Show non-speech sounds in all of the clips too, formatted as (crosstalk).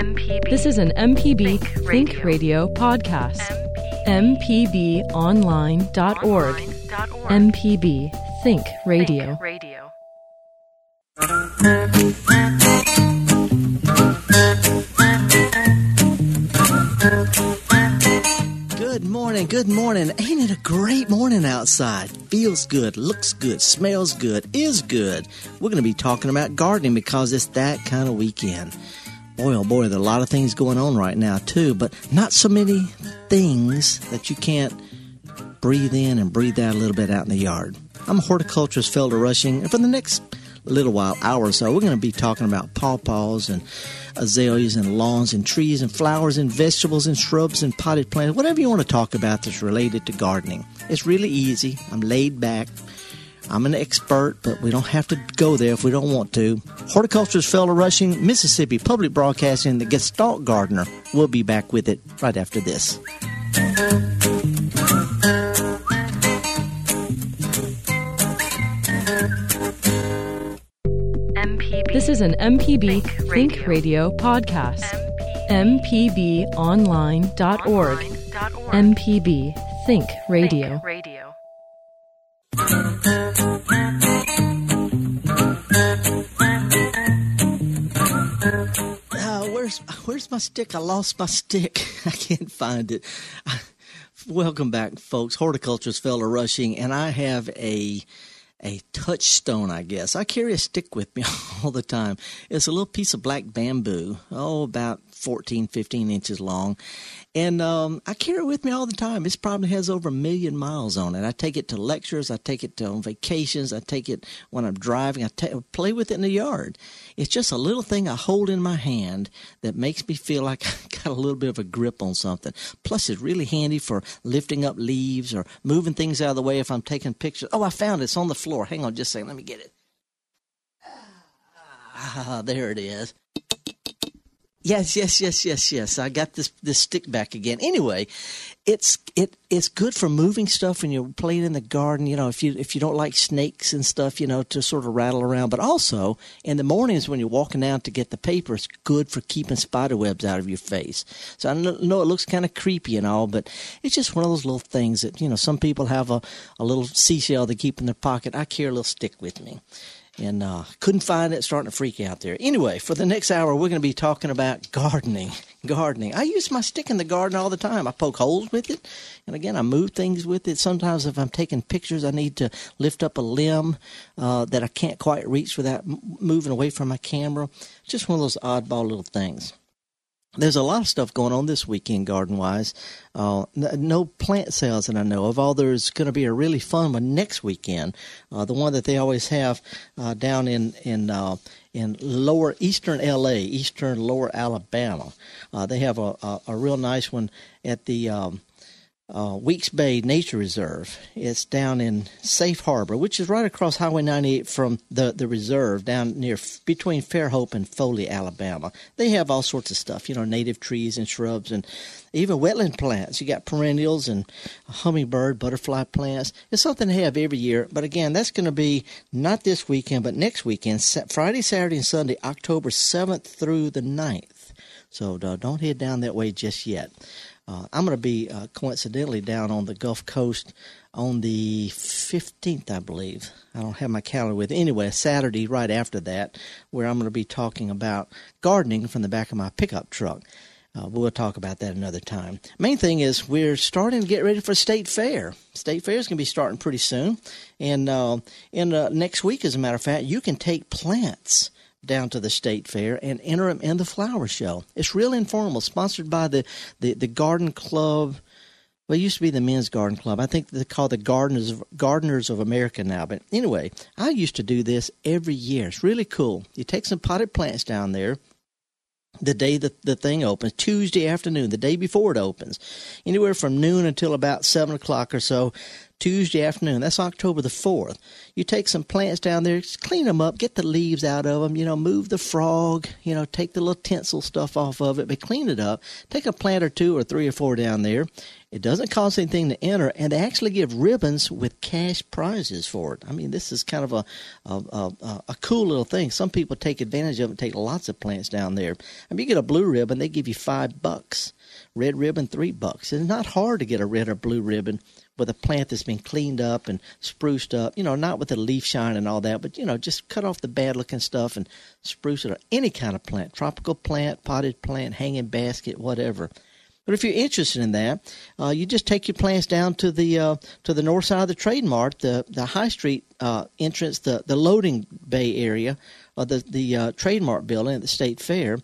MPB. This is an MPB Think Think, Radio. Radio. podcast. MPB. MPBOnline.org. Online.org. MPB Think Radio. Think Radio. Good morning, good morning. Ain't it a great morning outside? Feels good, looks good, smells good, is good. We're going to be talking about gardening because it's that kind of weekend. Boy, oh boy, there are a lot of things going on right now, too, but not so many things that you can't breathe in and breathe out a little bit out in the yard. I'm a horticulturist, Felder Rushing, and for the next little while, hour or so, we're going to be talking about pawpaws and azaleas and lawns and trees and flowers and vegetables and shrubs and potted plants, whatever you want to talk about that's related to gardening. It's really easy. I'm laid back. I'm an expert, but we don't have to go there if we don't want to. Horticulturist Felder Rushing, Mississippi Public Broadcasting, the Gestalt Gardener. We'll be back with it right after this. MPB. This is an MPB Think Think, Radio. Radio. podcast. MPB. MPBOnline.org. Online.org. MPB Think Radio. Think Radio. Where's my stick? I lost my stick. (laughs) I can't find it. Welcome back, folks. Horticulturist Felder Rushing, and I have a a touchstone, I guess. I carry a stick with me (laughs) all the time. It's a little piece of black bamboo, oh, about 14, 15 inches long. And um, I carry it with me all the time. It probably has over a million miles on it. I take it to lectures. I take it to on vacations. I take it when I'm driving. I ta- play with it in the yard. It's just a little thing I hold in my hand that makes me feel like (laughs) I got a little bit of a grip on something. Plus, it's really handy for lifting up leaves or moving things out of the way if I'm taking pictures. Oh, I found it. It's on the floor. Hang on just a second. Let me get it. Ah, there it is. Yes, yes, yes, yes, yes. I got this this stick back again. Anyway, it's it it's good for moving stuff when you're playing in the garden. You know, if you if you don't like snakes and stuff, you know, to sort of rattle around. But also in the mornings when you're walking out to get the paper, it's good for keeping spider webs out of your face. So I know it looks kind of creepy and all, but it's just one of those little things that you know some people have a a little seashell they keep in their pocket. I carry a little stick with me and uh, couldn't find it, starting to freak out there. Anyway, for the next hour, we're going to be talking about gardening. (laughs) Gardening. I use my stick in the garden all the time. I poke holes with it, and again, I move things with it. Sometimes, if I'm taking pictures, I need to lift up a limb uh, that I can't quite reach without moving away from my camera. Just one of those oddball little things. There's a lot of stuff going on this weekend, garden wise. Uh, no plant sales that I know of. Although there's going to be a really fun one next weekend. Uh, the one that they always have uh, down in in uh, in lower eastern L.A., eastern lower Alabama. Uh, they have a, a a real nice one at the um, uh, Weeks Bay Nature Reserve. It's down in Safe Harbor, which is right across Highway 98 from the, the reserve down near between Fairhope and Foley, Alabama. They have all sorts of stuff, you know, native trees and shrubs and even wetland plants. You got perennials and hummingbird, butterfly plants. It's something they have every year. But again, that's going to be not this weekend, but next weekend, Friday, Saturday, and Sunday, October 7th through the 9th. So uh, don't head down that way just yet. Uh, I'm going to be uh, coincidentally down on the Gulf Coast on the 15th, I believe. I don't have my calendar with. Anyway, Saturday right after that, where I'm going to be talking about gardening from the back of my pickup truck. Uh, we'll talk about that another time. Main thing is we're starting to get ready for State Fair. State Fair is going to be starting pretty soon, and uh, in uh, next week, as a matter of fact, you can take plants down to the state fair and enter them in the flower show. It's real informal, sponsored by the, the, the garden club. Well, it used to be the men's garden club. I think they call the Gardeners Gardeners of America now. But anyway, I used to do this every year. It's really cool. You take some potted plants down there the day that the thing opens, Tuesday afternoon, the day before it opens, anywhere from noon until about seven o'clock or so. Tuesday afternoon. That's October the 4th. You take some plants down there, clean them up, get the leaves out of them, you know, move the frog, you know, take the little tinsel stuff off of it, but clean it up. Take a plant or two or three or four down there. It doesn't cost anything to enter, and they actually give ribbons with cash prizes for it. I mean, this is kind of a a, a, a cool little thing. Some people take advantage of it and take lots of plants down there. I mean, you get a blue ribbon, they give you five bucks. Red ribbon, three bucks. It's not hard to get a red or blue ribbon with a plant that's been cleaned up and spruced up, you know, not with the leaf shine and all that, but, you know, just cut off the bad looking stuff and spruce it up. Any kind of plant, tropical plant, potted plant, hanging basket, whatever. But if you're interested in that, uh, you just take your plants down to the uh, to the north side of the Trade Mart, the the High Street uh, entrance, the the loading bay area of the the uh, Trade Mart building at the State Fair.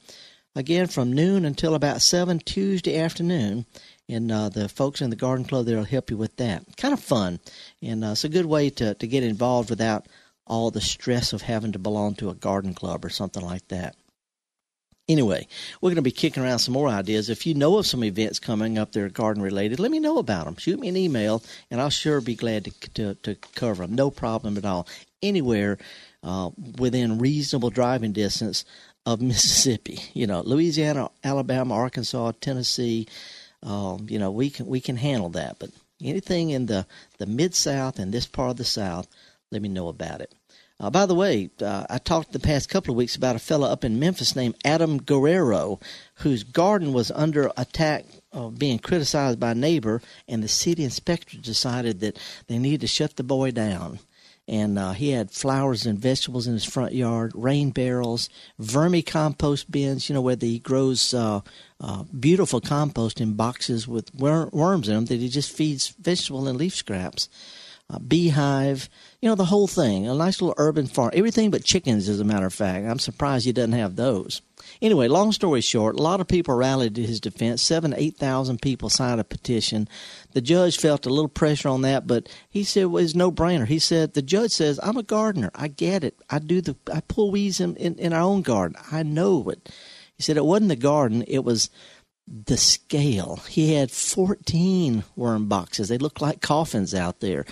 Again, from noon until about seven Tuesday afternoon, and uh, the folks in the garden club there will help you with that. Kind of fun, and uh, it's a good way to to get involved without all the stress of having to belong to a garden club or something like that. Anyway, we're going to be kicking around some more ideas. If you know of some events coming up that are garden related, let me know about them. Shoot me an email, and I'll sure be glad to to, to cover them. No problem at all. Anywhere uh, within reasonable driving distance of (laughs) Mississippi, you know, Louisiana, Alabama, Arkansas, Tennessee, um, you know, we can we can handle that. But anything in the the mid South and this part of the South, let me know about it. Uh, by the way, uh, I talked the past couple of weeks about a fellow up in Memphis named Adam Guerrero, whose garden was under attack of being criticized by a neighbor, and the city inspector decided that they needed to shut the boy down. And uh, he had flowers and vegetables in his front yard, rain barrels, vermicompost bins, you know, where he grows uh, uh, beautiful compost in boxes with wor- worms in them that he just feeds vegetable and leaf scraps a beehive, you know, the whole thing. A nice little urban farm. Everything but chickens, as a matter of fact. I'm surprised he doesn't have those. Anyway, long story short, a lot of people rallied to his defense. Seven, eight thousand people signed a petition. The judge felt a little pressure on that, but he said well, it's no brainer. He said the judge says I'm a gardener. I get it. I do the I pull weeds in, in, in our own garden. I know it. He said it wasn't the garden. It was the scale. He had 14 worm boxes. They looked like coffins out there.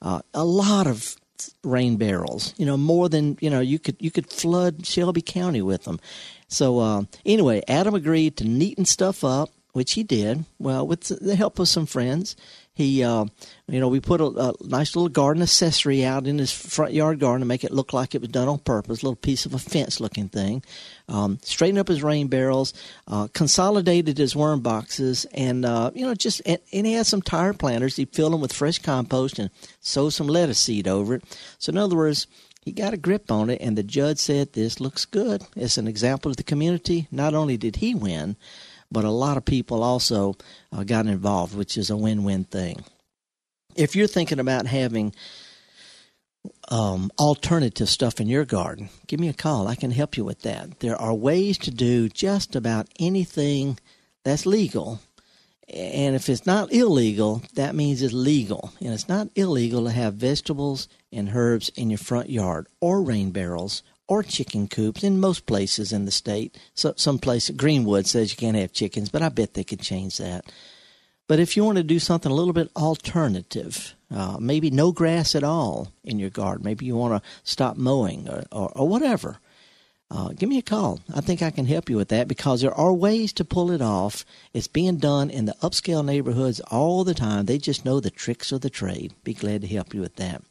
Uh, a lot of rain barrels. You know, more than you know. You could you could flood Shelby County with them. So uh, anyway, Adam agreed to neaten stuff up, which he did. Well, with the help of some friends, he, uh, you know, we put a, a, nice little garden accessory out in his front yard garden to make it look like it was done on purpose. A little piece of a fence looking thing. Um, straightened up his rain barrels, uh, consolidated his worm boxes, and uh, you know, just and, and, he had some tire planters. He filled them with fresh compost and sowed some lettuce seed over it. So in other words. He got a grip on it, and the judge said, This looks good. It's an example of the community. Not only did he win, but a lot of people also uh, got involved, which is a win win thing. If you're thinking about having um, alternative stuff in your garden, give me a call. I can help you with that. There are ways to do just about anything that's legal. And if it's not illegal, that means it's legal. And it's not illegal to have vegetables and herbs in your front yard or rain barrels or chicken coops in most places in the state. So, some place, Greenwood says you can't have chickens, but I bet they could change that. But if you want to do something a little bit alternative, uh, maybe no grass at all in your garden, maybe you want to stop mowing or, or, or whatever, uh, give me a call. I think I can help you with that because there are ways to pull it off. It's being done in the upscale neighborhoods all the time. They just know the tricks of the trade. Be glad to help you with that.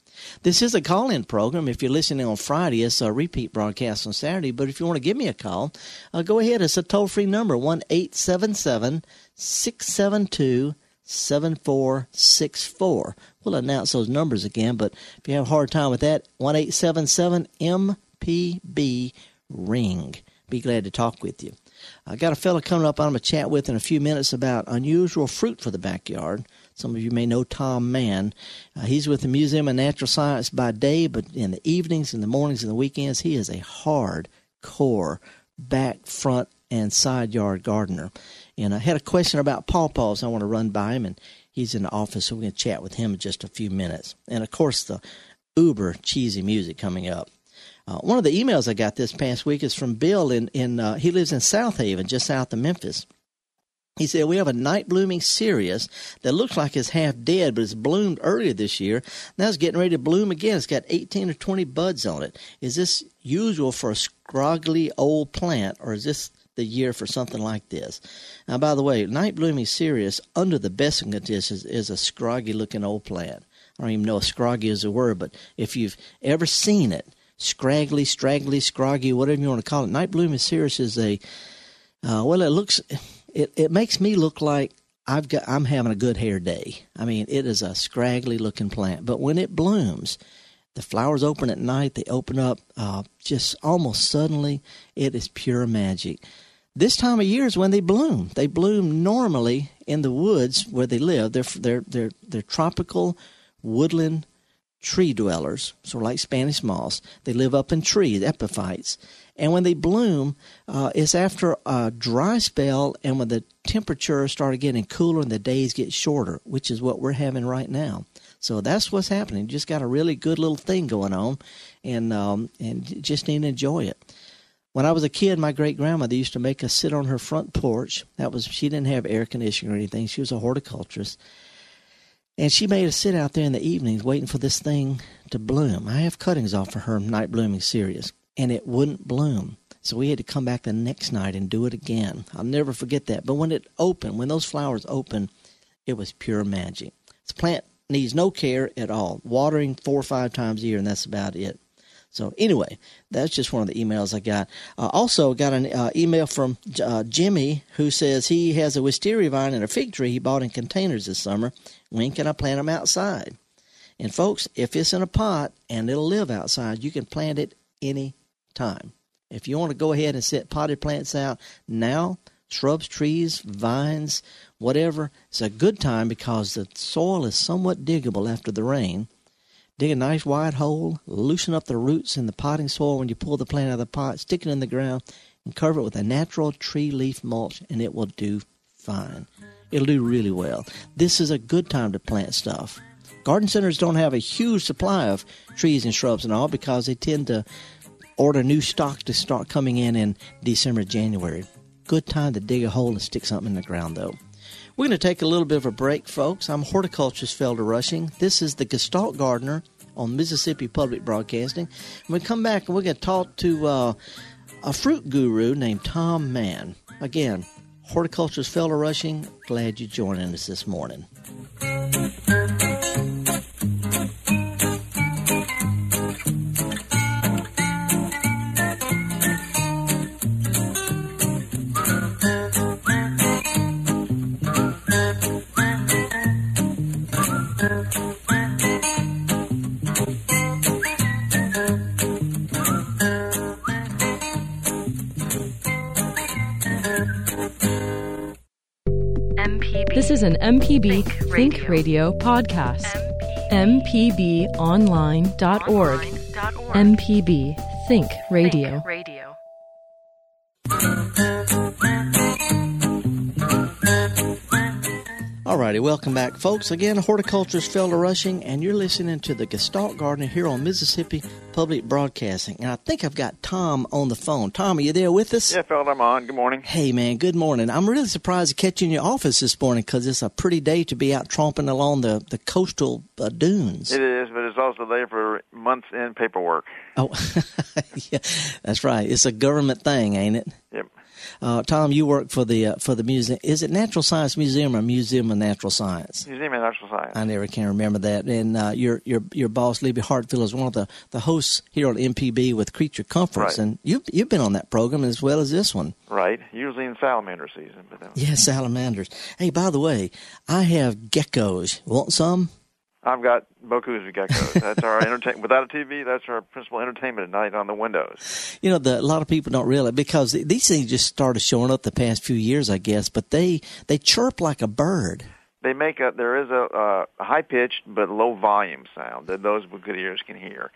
This is a call in program. If you're listening on Friday, it's a repeat broadcast on Saturday. But if you want to give me a call, uh, go ahead. It's a toll free number 1 877 672 7464. We'll announce those numbers again, but if you have a hard time with that, 1 877 MPB Ring. Be glad to talk with you. I got a fellow coming up I'm going to chat with in a few minutes about unusual fruit for the backyard. Some of you may know Tom Mann. Uh, he's with the Museum of Natural Science by day, but in the evenings, in the mornings, and the weekends, he is a hard core back, front, and side yard gardener. And I had a question about pawpaws I want to run by him, and he's in the office, so we're going to chat with him in just a few minutes. And of course, the uber cheesy music coming up. Uh, one of the emails I got this past week is from Bill in in uh, he lives in Southaven, just south of Memphis. He said, We have a night blooming cereus that looks like it's half dead, but it's bloomed earlier this year. Now it's getting ready to bloom again. It's got 18 or 20 buds on it. Is this usual for a scroggly old plant, or is this the year for something like this? Now, by the way, night blooming cereus, under the best conditions, is a scroggy looking old plant. I don't even know if scroggy is a word, but if you've ever seen it, scraggly, straggly, scroggy, whatever you want to call it, night blooming cereus is a, uh, well, it looks it, it makes me look like I've got I'm having a good hair day. I mean, it is a scraggly looking plant, but when it blooms, the flowers open at night. They open up uh, just almost suddenly. It is pure magic. This time of year is when they bloom. They bloom normally in the woods where they live. They're they're they're they're tropical woodland tree dwellers, sort of like Spanish moss. They live up in trees, epiphytes. And when they bloom, uh, it's after a dry spell and when the temperature started getting cooler and the days get shorter, which is what we're having right now. So that's what's happening. You just got a really good little thing going on, and um, and just need to enjoy it. When I was a kid, my great grandmother used to make us sit on her front porch. That was she didn't have air conditioning or anything. She was a horticulturist, and she made us sit out there in the evenings waiting for this thing to bloom. I have cuttings off of her night blooming cereus and it wouldn't bloom. So we had to come back the next night and do it again. I'll never forget that. But when it opened, when those flowers opened, it was pure magic. This plant needs no care at all. Watering four or five times a year, and that's about it. So anyway, that's just one of the emails I got. Uh, also got an uh, email from uh, Jimmy who says he has a wisteria vine and a fig tree he bought in containers this summer. When can I plant them outside? And folks, if it's in a pot and it'll live outside, you can plant it any time. If you want to go ahead and set potted plants out now, shrubs, trees, vines, whatever, it's a good time because the soil is somewhat diggable after the rain. Dig a nice wide hole, loosen up the roots in the potting soil when you pull the plant out of the pot, stick it in the ground, and cover it with a natural tree leaf mulch, and it will do fine. It'll do really well. This is a good time to plant stuff. Garden centers don't have a huge supply of trees and shrubs and all because they tend to order new stock to start coming in in December, January. Good time to dig a hole and stick something in the ground, though. We're going to take a little bit of a break, folks. I'm horticulturist Felder Rushing. This is the Gestalt Gardener on Mississippi Public Broadcasting. When we come back, and we're going to talk to uh, a fruit guru named Tom Mann. Again, horticulturist Felder Rushing. Glad you're joining us this morning. Is an MPB Think Think, Radio. Radio. podcast. MPB. MPBOnline.org. Online.org. MPB Think Radio. Think Radio. Alrighty, welcome back, folks. Again, horticulturist Felder Rushing, and you're listening to the Gestalt Gardener here on Mississippi Public Broadcasting. And I think I've got Tom on the phone. Tom, are you there with us? Yeah, Phil, I'm on. Good morning. Hey, man, good morning. I'm really surprised to catch you in your office this morning because it's a pretty day to be out tromping along the, the coastal uh, dunes. It is, but it's also there for months in paperwork. Oh, (laughs) yeah, that's right. It's a government thing, ain't it? Yep. Uh, Tom, you work for the uh, for the museum. Is it Natural Science Museum or Museum of Natural Science? Museum of Natural Science. I never can remember that. And uh, your your your boss, Libby Hartfield, is one of the, the hosts here on MPB with Creature Comforts, Right. and you've you've been on that program as well as this one. Right. Usually in salamander season, but then Yeah, salamanders. Hey, by the way, I have geckos. Want some? I've got Boku's of geckos. That's our (laughs) entertainment. Without a TV, that's our principal entertainment at night on the windows. You know, the, a lot of people don't realize because these things just started showing up the past few years, I guess. But they they chirp like a bird. They make a there is a, uh, a high pitched but low volume sound that those with good ears can hear.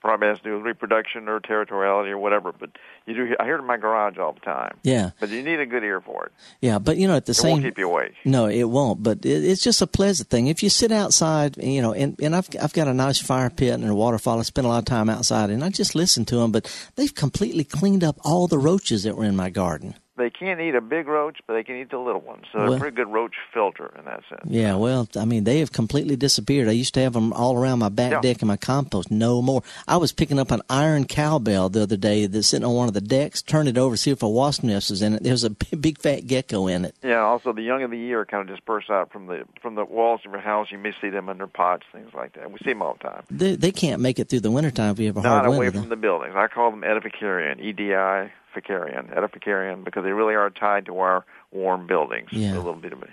Probably has to do with reproduction or territoriality or whatever. But you do. Hear, I hear it in my garage all the time. Yeah, But you need a good ear for it. yeah. But you know, at the It same It won't keep you awake. No, it won't. But it, it's just a pleasant thing. If you sit outside, you know, and, and I've I've got a nice fire pit and a waterfall. I spend a lot of time outside, and I just listen to them. But they've completely cleaned up all the roaches that were in my garden. They can't eat a big roach, but they can eat the little ones. So they're a pretty good roach filter in that sense. Yeah, well, I mean, they have completely disappeared. I used to have them all around my back Yeah. deck and my compost. No more. I was picking up an iron cowbell the other day that's sitting on one of the decks. Turned it over, see if a wasp nest was in it. There's a big, (laughs) big fat gecko in it. Yeah. Also, the young of the year kind of disperse out from the from the walls of your house. You may see them under pots, things like that. We see them all the time. They, they can't make it through the wintertime if you have a Not hard winter. Not away from the buildings. I call them edificarian, E D I ficarian, edificarian, because they really are tied to our warm buildings. Yeah. A little bit of a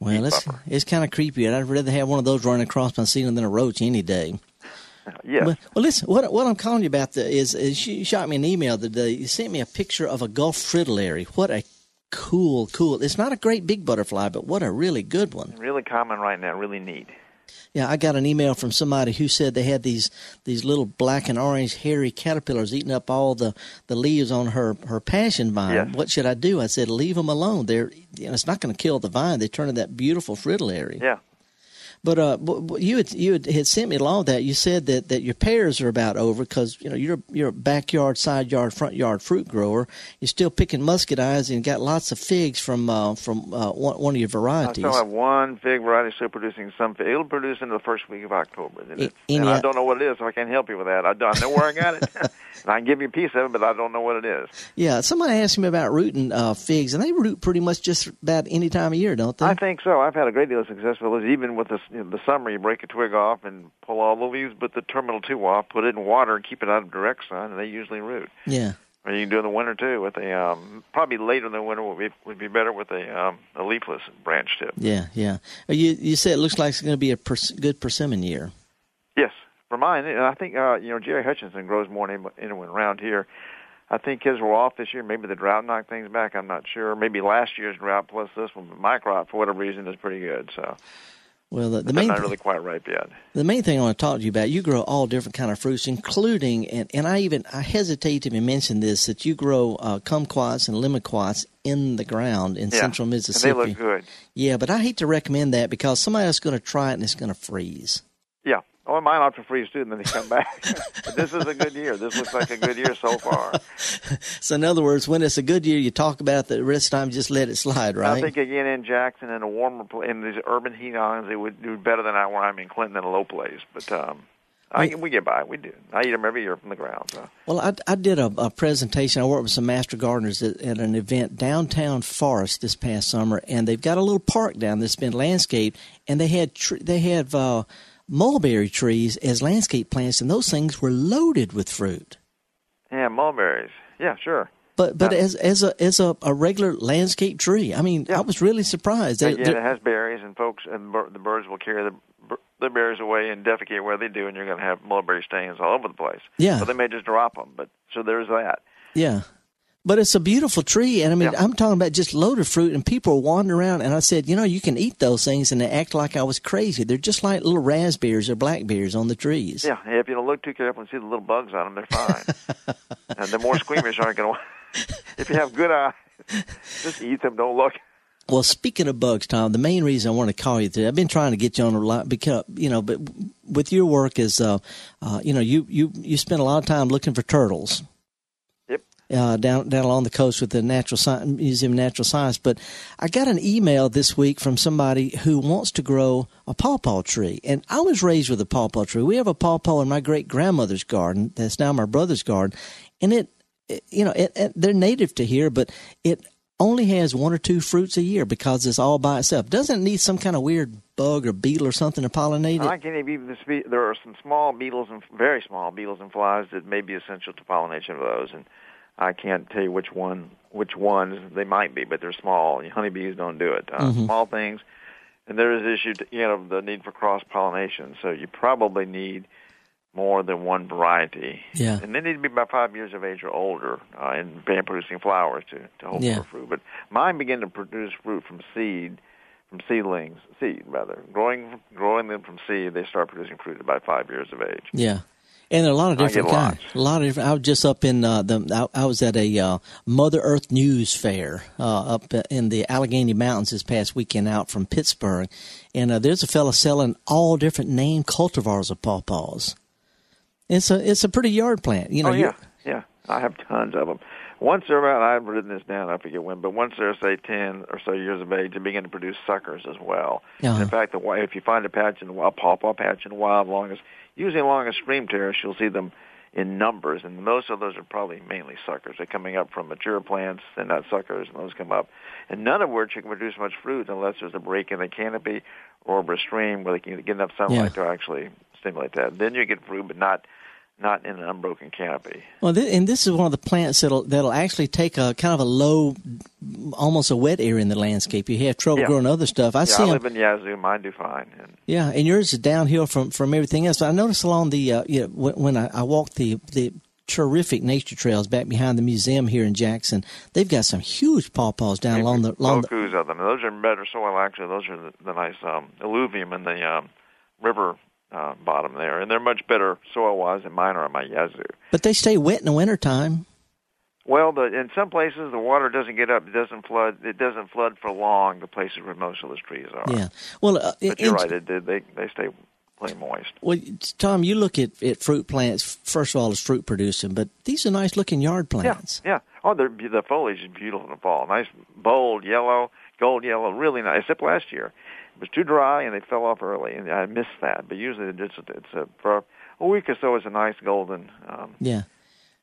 well, it's, buffer. it's kind of creepy. I'd rather have one of those running across my ceiling than a roach any day. (laughs) yes. But, well, listen, what what I'm calling you about the, is, is you shot me an email today. You sent me a picture of a Gulf fritillary. What a cool, cool. It's not a great big butterfly, but what a really good one. really common right now. Really neat. Yeah, I got an email from somebody who said they had these these little black and orange hairy caterpillars eating up all the, the leaves on her her passion vine. Yes. What should I do? I said leave them alone. They're you know, it's not going to kill the vine. They turn into that beautiful fritillary. Yeah. But uh, you had you had, sent me along that. You said that, that your pears are about over because you know you're you're a backyard, side yard, front yard fruit grower. You're still picking muscadines and got lots of figs from uh, from uh, one, one of your varieties. I still have one fig variety still producing some. fig. It'll produce in the first week of October. And, I- it's- and I don't know what it is, so I can't help you with that. I, don't- I know where I got it, (laughs) and I can give you a piece of it, but I don't know what it is. Yeah, somebody asked me about rooting uh, figs, and they root pretty much just about any time of year, don't they? I think so. I've had a great deal of success with it. Even with the, know, the summer, you break a twig off and pull all the leaves but the terminal two off, put it in water, and keep it out of direct sun, and they usually root. yeah. Or you can do it in the winter too. With a um, probably later in the winter would be would be better with a um, a leafless branch tip. Yeah, yeah. Uh, You you said it looks like it's going to be a pers- good persimmon year. Yes, for mine, and I think uh, you know Jerry Hutchinson grows more than anyone around here. I think his were off this year. Maybe the drought knocked things back. I'm not sure. Maybe last year's drought plus this one. But my crop, for whatever reason, is pretty good. So Well, the, the main not really quite ripe yet. the main thing I want to talk to you about, you grow all different kind of fruits, including and, and I even I hesitate to even mention this that you grow uh, kumquats and limequats in the ground in Yeah, central Mississippi. And they look good. Yeah, but I hate to recommend that because somebody else is going to try it and it's going to freeze. Yeah. Oh, mine ought to freeze too, and then they come back. (laughs) but this is a good year. This looks like a good year so far. (laughs) So in other words, when it's a good year, you talk about it, the rest of the time just let it slide, right? I think again in Jackson, in a warmer in these urban heat islands, they would do better than I where I'm in Clinton in a low place. But um, I, we get by. We do. I eat them every year from the ground. So. Well, I, I did a, a presentation. I worked with some master gardeners at, at an event downtown Forest this past summer, and they've got a little park down that's been landscaped, and they had tr- they have uh, mulberry trees as landscape plants, and those things were loaded with fruit. Yeah, mulberries. Yeah, sure. But but Yeah. as as a as a, a regular landscape tree, I mean, Yeah. I was really surprised. They- they're- it has berries, and folks and the birds will carry the the berries away and defecate where they do, and you're going to have mulberry stains all over the place. Yeah. But they may just drop them. But so there's that. Yeah. But it's a beautiful tree, and I mean, Yeah. I'm talking about just loaded fruit, and people are wandering around. And I said, you know, you can eat those things, and they act like I was crazy. They're just like little raspberries or blackberries on the trees. Yeah, if you don't look too careful and see the little bugs on them, they're fine. (laughs) and the more squeamish aren't going (laughs) to. If you have good eyes, (laughs) just eat them. Don't look. Well, speaking of bugs, Tom, the main reason I want to call you today, I've been trying to get you on a lot because you know, but with your work is, uh, uh, you know, you you you spend a lot of time looking for turtles. Uh, down down along the coast with the Natural Sci- Museum of Natural Science. But I got an email this week from somebody who wants to grow a pawpaw tree, and I was raised with a pawpaw tree. We have a pawpaw in my great grandmother's garden that's now my brother's garden, and it, it you know, it, it, they're native to here, but it only has one or two fruits a year because it's all by itself. Doesn't it need some kind of weird bug or beetle or something to pollinate I it? can't even speak. There are some small beetles and very small beetles and flies that may be essential to pollination of those, and I can't tell you which one, which ones they might be, but they're small. Honeybees don't do it. Uh, Mhm. Small things, and there is issue, to, you know, the need for cross pollination. So you probably need more than one variety, Yeah. and they need to be about five years of age or older uh, and begin producing flowers to to hold Yeah. for fruit. But mine begin to produce fruit from seed from seedlings, seed rather. Growing growing them from seed, they start producing fruit about five years of age. Yeah. And there are a lot of different kinds. A lot of different. I was just up in uh, the. I, I was at a uh, Mother Earth News Fair uh, up in the Allegheny Mountains this past weekend, out from Pittsburgh, and uh, there's a fella selling all different name cultivars of pawpaws. It's a it's a pretty yard plant, you know. oh yeah, yeah. I have tons of them. Once they're about, I've written this down, I forget when, but once they're say ten or so years of age, they begin to produce suckers as well. Uh-huh. In fact, the if you find a patch in the wild, pawpaw patch in the wild, along as usually along a stream terrace, you'll see them in numbers, and most of those are probably mainly suckers. They're coming up from mature plants, and not suckers, and those come up, and none of which can produce much fruit unless there's a break in the canopy or a stream where they can get enough sunlight Yeah. to actually stimulate that. Then you get fruit, but not not in an unbroken canopy. Well, th- and this is one of the plants that'll that'll actually take a kind of a low, almost a wet area in the landscape. You have trouble Yeah. growing other stuff. I yeah, see I live in Yazoo. Mine do fine. And Yeah, and yours is downhill from from everything else. I noticed along the uh, you know, when, when I, I walked the the terrific nature trails back behind the museum here in Jackson, they've got some huge pawpaws down along the along the. Of them. Those are better soil. Actually, those are the, the nice um, alluvium in the um, river uh, bottom there, and they're much better soil-wise than mine are on my Yazoo. But they stay wet in the wintertime. Well, the, in some places the water doesn't get up. It doesn't flood. It doesn't flood for long. The places where most of those trees are. Yeah. Well, uh, But you're right. It, they they they stay plenty moist. Well, Tom, you look at, at fruit plants. First of all, as fruit producing, but these are nice looking yard plants. Yeah, yeah. Oh, they're, the foliage is beautiful in the fall. Nice, bold yellow, gold yellow, really nice. Except last year, it was too dry and they fell off early, and I missed that. But usually, it's it's a for a week or so, it's a nice golden um, Yeah.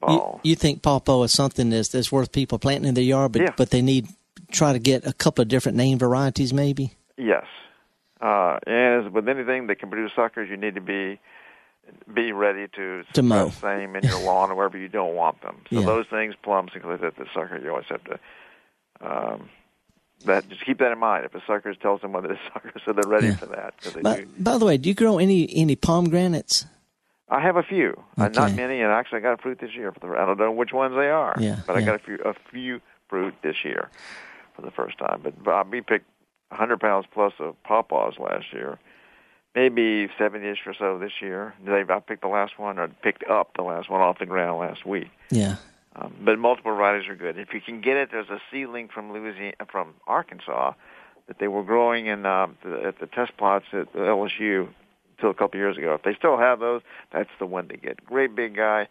You, you think pawpaw is something that's that's worth people planting in their yard, but Yeah. but they need try to get a couple of different name varieties, maybe. yes, uh, and as with anything that can produce suckers, you need to be be ready to To mow. same in your lawn or wherever you don't want them. So Yeah. those things, plums, that, the sucker, you always have to. Um, that just keep that in mind. If a sucker tells them whether it's (laughs) sucker, so they're ready Yeah. for that. By, by the way, do you grow any any pomegranates? I have a few, uh, not many, and actually I got fruit this year. For the I don't know which ones they are, Yeah, but I got a few a few fruit this year for the first time. But Bob, we picked 100 pounds plus of pawpaws last year, maybe 70ish or so this year. They, I picked the last one, or picked up the last one off the ground last week. Yeah. Um, but multiple varieties are good. If you can get it, there's a seedling from Louisiana, from Arkansas, that they were growing in uh, the, at the test plots at LSU until a couple years ago. If they still have those, that's the one to get. Great big guy.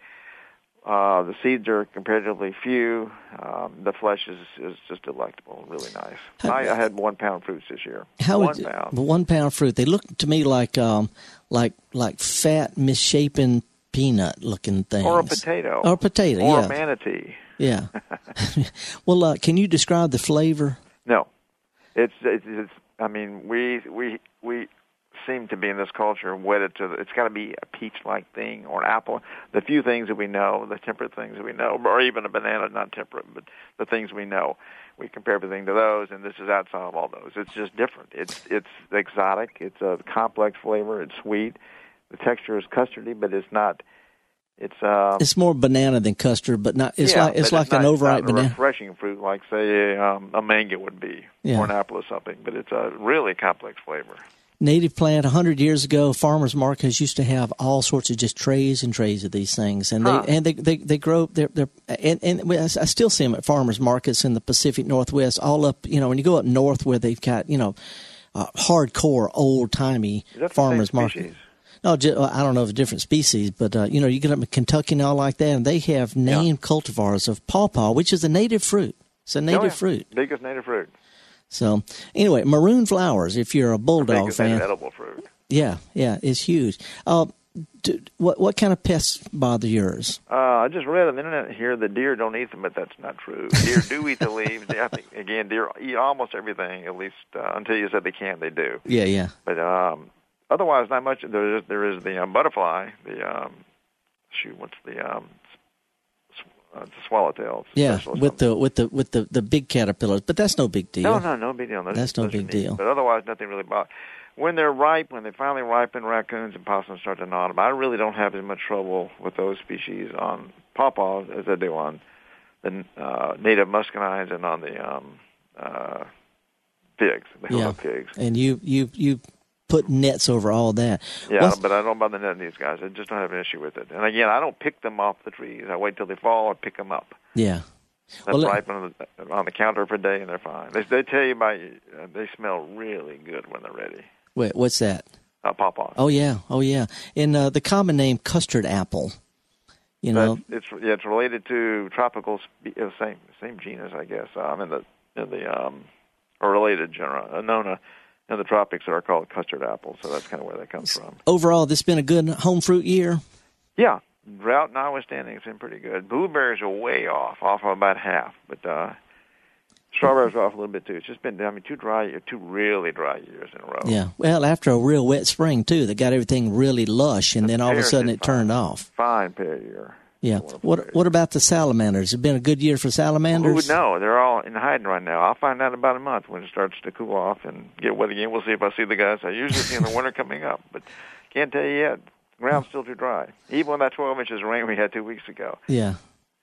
Uh, the seeds are comparatively few. Um, the flesh is is just delectable, really nice. How- I, I had one pound fruits this year. How one would pound. one pound fruit? They look to me like um like like fat misshapen peanut looking things. Or a potato. Or a potato. Or yeah. a manatee. Yeah. (laughs) (laughs) well, uh, can you describe the flavor? No, it's, it's it's. I mean, we we we seem to be in this culture wedded to. The, it's got to be a peach-like thing or an apple. The few things that we know, the temperate things that we know, or even a banana, not temperate, but the things we know, we compare everything to those, and this is outside of all those. It's just different. It's it's exotic. It's a complex flavor. It's sweet. The texture is custardy, but it's not. It's uh, It's more banana than custard, but not. It's yeah, like it's like not, an overripe banana. refreshing fruit like say um, a mango would be, Yeah. or an apple or something. But it's a really complex flavor. Native plant. A hundred years ago, farmers markets used to have all sorts of just trays and trays of these things, and Huh. they and they they, they grow. They're they're and and I still see them at farmers markets in the Pacific Northwest. All up, you know, when you go up north where they've got you know, uh, hardcore old timey Is that the farmers same market. species? No, uh, I don't know if it's different species, but uh, you know, you get up in Kentucky and all like that, and they have named cultivars of pawpaw, which is a native fruit. It's a native Oh, yeah. fruit. Biggest native fruit. So anyway, maroon flowers. If you're a bulldog fan, edible fruit. yeah, yeah, it's huge. Uh, d what what kind of pests bother yours? Uh, I just read on the internet here that deer don't eat them, but that's not true. Deer do eat the (laughs) leaves. I think again, deer eat almost everything. At least uh, until you said they can't, they do. Yeah, yeah, But um, otherwise, not much. There is there is the um, butterfly. The um, shoot, what's the um, uh, the swallowtail? Yeah. With the with the with the the big caterpillars, but that's no big deal. No, no, no big deal. Those, That's no big neat. deal. But otherwise, nothing really bothers. When they're ripe, when they finally ripen, raccoons and possums start to gnaw them. I really don't have as much trouble with those species on pawpaws as I do on the uh, native muscadines and on the um, uh, pigs, the Yeah. pigs. And you you you put nets over all that. Yeah, but I don't bother netting these guys. I just don't have an issue with it. And again, I don't pick them off the trees. I wait till they fall or pick them up. yeah. That's Well, ripen on the, on the counter for a day, and they're fine. They, they tell you by uh, they smell really good when they're ready. Wait, what's that? Uh, pawpaws. Oh yeah, oh yeah. And uh, the common name custard apple. You know, it's yeah, it's related to tropical uh, same same genus, I guess. Um, in the in the um, or related genera, Annona in the tropics that are called custard apples. So that's kind of where they come from. overall, this has been a good home fruit year. Yeah, drought notwithstanding, it's been pretty good. Blueberries are way off, off of about half, but uh, strawberries are off a little bit too. It's just been, I mean, two dry, two really dry years in a row. Yeah. Well, after a real wet spring too, that got everything really lush, and then all of a sudden it turned off. Fine pear year. Yeah. What. What about the salamanders? It's been a good year for salamanders. would know? They're all in hiding right now. I'll find out in about a month when it starts to cool off and get wet again. We'll see if I see the guys I usually see in the winter coming up, but can't tell you yet. Ground's still too dry. Even with that 12 inches of rain we had two weeks ago. Yeah.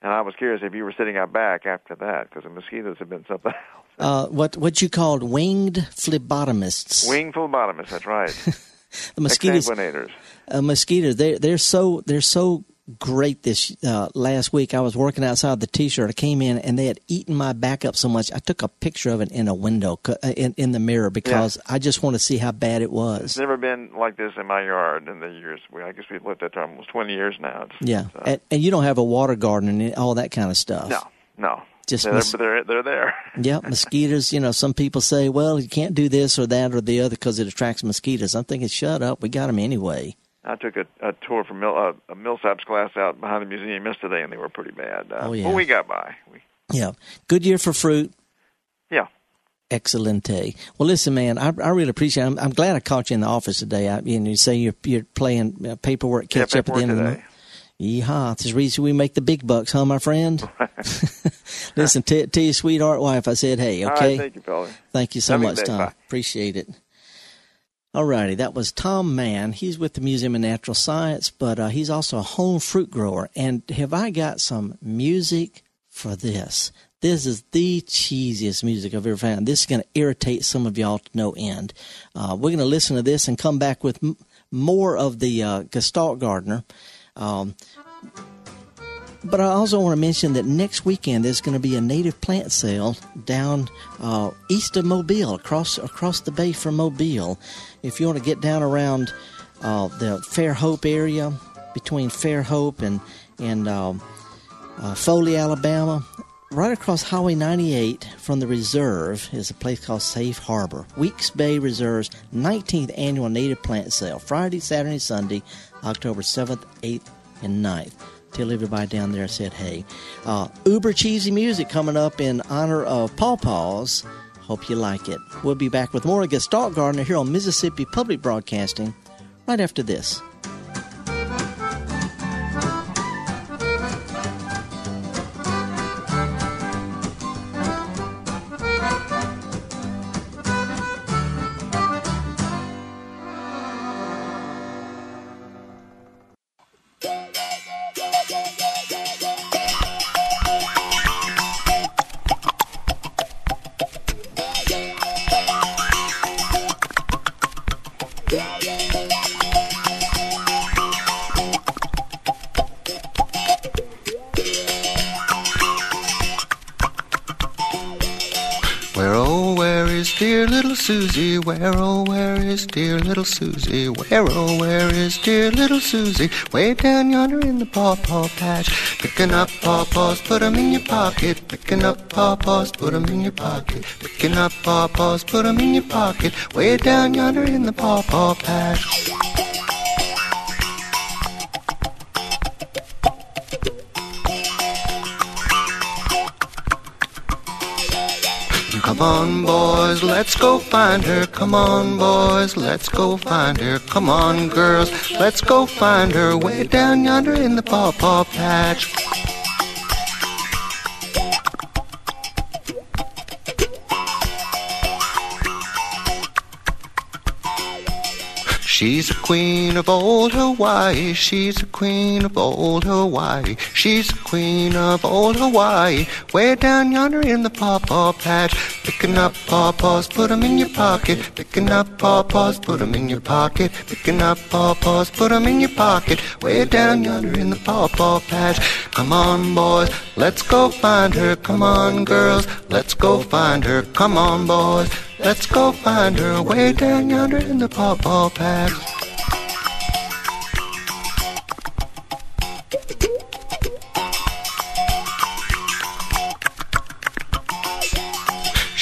And I was curious if you were sitting out back after that because the mosquitoes have been something (laughs) else. Uh, what what you called winged phlebotomists? Winged phlebotomists, that's right. (laughs) the mosquitoes. Exsanguinators. uh, mosquitoes they they're so they're so great this uh, last week. I was working outside the t-shirt. I came in and they had eaten my back up so much i took a picture of it in a window uh, in, in the mirror because i just want to see how bad it It's was never been like this in my yard in the years. We, I guess we've lived that term almost 20 years now. It's, yeah. it's, uh, and, and you don't have a water garden and all that kind of stuff. No, no. Just they're, mos- they're, they're there. (laughs) yeah mosquitoes you know some people say well you can't do this or that or the other because it attracts mosquitoes. I'm thinking shut up. We got them anyway I took a, a tour from Mil, uh, a Millsaps class out behind the museum yesterday, and they were pretty bad. Uh, Oh, yeah. But we got by. We, yeah good year for fruit yeah. Excelente. Well, listen, man, I, I really appreciate. It. I'm, I'm glad I caught you in the office today. I, you, know, you say you're you're playing uh, paperwork catch yeah, up at the end of the today. month. Yeehaw! It's the reason we make the big bucks, huh, my friend? (laughs) listen, to, tell your sweetheart wife I said, hey, okay. right, thank you, fella. Thank you so Have much. Tom. Bye. Appreciate it. Alrighty, that was Tom Mann. He's with the Museum of Natural Science, but uh, he's also a home fruit grower. And have I got some music for this? This is the cheesiest music I've ever found. This is going to irritate some of y'all to no end. Uh, we're going to listen to this and come back with m- more of the uh, Gestalt Gardener. Um, but I also want to mention that next weekend there's going to be a native plant sale down uh, east of Mobile, across across the bay from Mobile. If you want to get down around uh, the Fairhope area, between Fairhope and and um, uh, Foley, Alabama, right across Highway 98 from the reserve is a place called Safe Harbor. Weeks Bay Reserve's 19th annual native plant sale, Friday, Saturday, Sunday, October 7th, 8th, and 9th. Tell everybody down there I said hey. Uh, uber cheesy music coming up in honor of Paw Paws. Hope you like it. We'll be back with more of Gestalt Gardener here on Mississippi Public Broadcasting right after this. Where little Susie? Where oh where is dear little Susie? Where oh where is dear little Susie? Way down yonder in the pawpaw patch. Picking up pawpaws, put 'em in your pocket. Picking up pawpaws, put 'em in your pocket. Picking up pawpaws, put 'em in your pocket. Way down yonder in the pawpaw patch. Come on, boys, let's go find her. Come on, boys, let's go find her. Come on, girls, let's go find her. Way down yonder in the pawpaw patch. She's a queen of old Hawaii. She's a queen of old Hawaii. She's a queen of old Hawaii. Way down yonder in the pawpaw patch. Picking up pawpaws, put 'em in your pocket. Picking up pawpaws, put 'em in your pocket. Picking up pawpaws, put 'em in your pocket. Way down yonder in the pawpaw patch. Come on, boys, let's go find her. Come on, girls, let's go find her. Come on, boys, let's go find her. Way down yonder in the pawpaw patch.